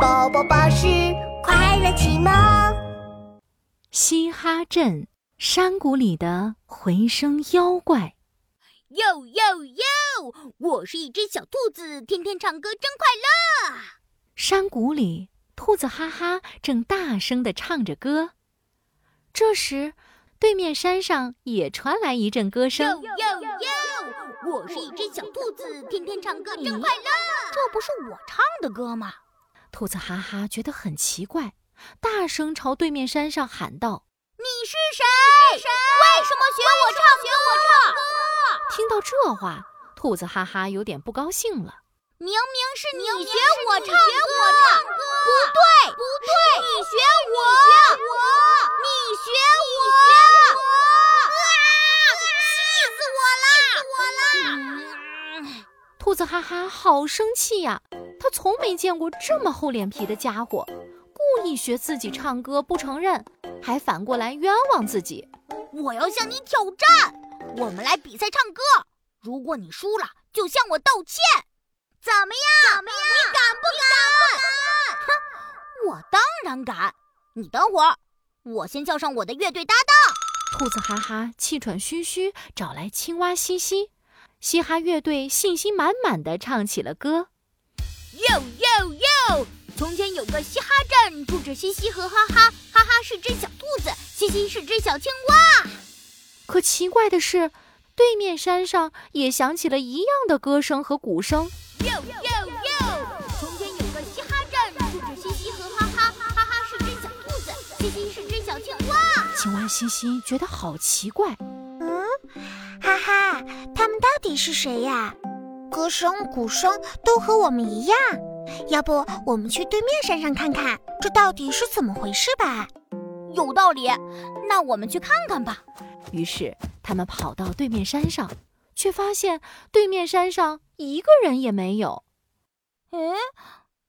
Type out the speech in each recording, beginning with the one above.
宝宝巴士快乐启蒙。嘻哈镇山谷里的回声妖怪。哟哟哟！我是一只小兔子，天天唱歌真快乐。山谷里，兔子哈哈正大声地唱着歌。这时，对面山上也传来一阵歌声。哟哟哟！我是一只小兔子，天天唱歌真快乐。这不是我唱的歌吗？兔子哈哈觉得很奇怪，大声朝对面山上喊道：“你是谁？为什么学我唱歌？”听到这话，兔子哈哈有点不高兴了。明明是你学我唱歌，不对，不对，你学我，你学我，啊气死我了！气死我了！兔子哈哈好生气呀，他从没见过这么厚脸皮的家伙，故意学自己唱歌不承认，还反过来冤枉自己。我要向你挑战。我们来比赛唱歌，如果你输了，就向我道歉，怎么样？怎么样？你敢不敢？哼，我当然敢。你等会儿，我先叫上我的乐队搭档。兔子哈哈气喘吁吁找来青蛙嘻嘻，嘻哈乐队信心满满的唱起了歌。哟哟哟！从前有个嘻哈镇，住着嘻嘻和哈哈，哈哈是只小兔子，嘻嘻是只小青蛙。可奇怪的是，对面山上也响起了一样的歌声和鼓声。哟哟哟！从前有个嘻哈镇，住着嘻嘻和哈哈，哈哈是只小兔子，嘻嘻是只小青蛙。青蛙嘻嘻觉得好奇怪。嗯，哈哈，他们到底是谁呀？歌声、鼓声都和我们一样。要不我们去对面山上看看，这到底是怎么回事吧？有道理，那我们去看看吧。于是他们跑到对面山上，却发现对面山上一个人也没有。哎，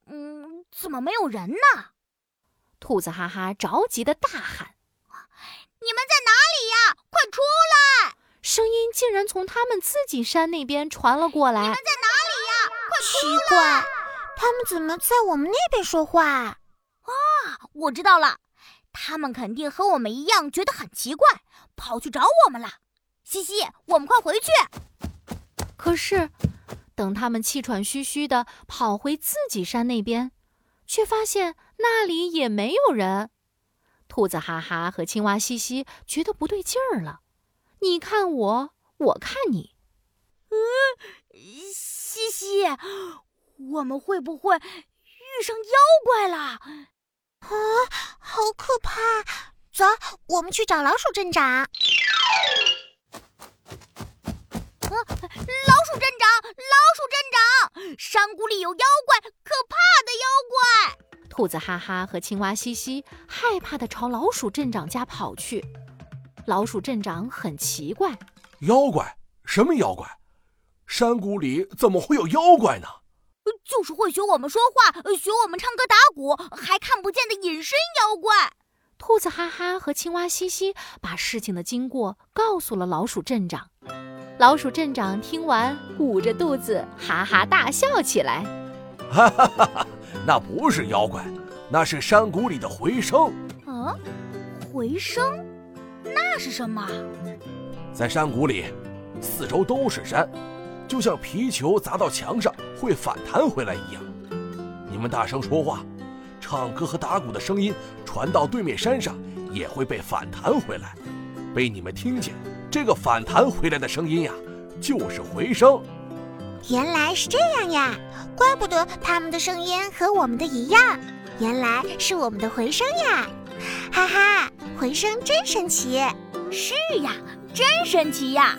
嗯，怎么没有人呢？兔子哈哈着急的大喊：“你们在哪里呀？快出来！”声音竟然从他们自己山那边传了过来。“你们在哪里呀？快出来！”奇怪，他们怎么在我们那边说话？啊，我知道了。他们肯定和我们一样觉得很奇怪，跑去找我们了。西西，我们快回去。可是，等他们气喘吁吁地跑回自己山那边，却发现那里也没有人。兔子哈哈和青蛙西西觉得不对劲儿了。你看我，我看你。嗯，西西，我们会不会遇上妖怪了？啊！好可怕！走，我们去找老鼠镇长。啊！老鼠镇长，老鼠镇长，山谷里有妖怪，可怕的妖怪！兔子哈哈和青蛙西西害怕的朝老鼠镇长家跑去。老鼠镇长很奇怪：妖怪？什么妖怪？山谷里怎么会有妖怪呢？就是会学我们说话，学我们唱歌打鼓，还看不见的隐身妖怪。兔子哈哈和青蛙嘻嘻把事情的经过告诉了老鼠镇长。老鼠镇长听完，捂着肚子哈哈大笑起来。哈哈哈哈！那不是妖怪，那是山谷里的回声。啊，回声？那是什么？在山谷里，四周都是山。就像皮球砸到墙上会反弹回来一样，你们大声说话、唱歌和打鼓的声音传到对面山上，也会被反弹回来，被你们听见。这个反弹回来的声音呀，就是回声。原来是这样呀，怪不得他们的声音和我们的一样，原来是我们的回声呀！哈哈，回声真神奇。是呀，真神奇呀！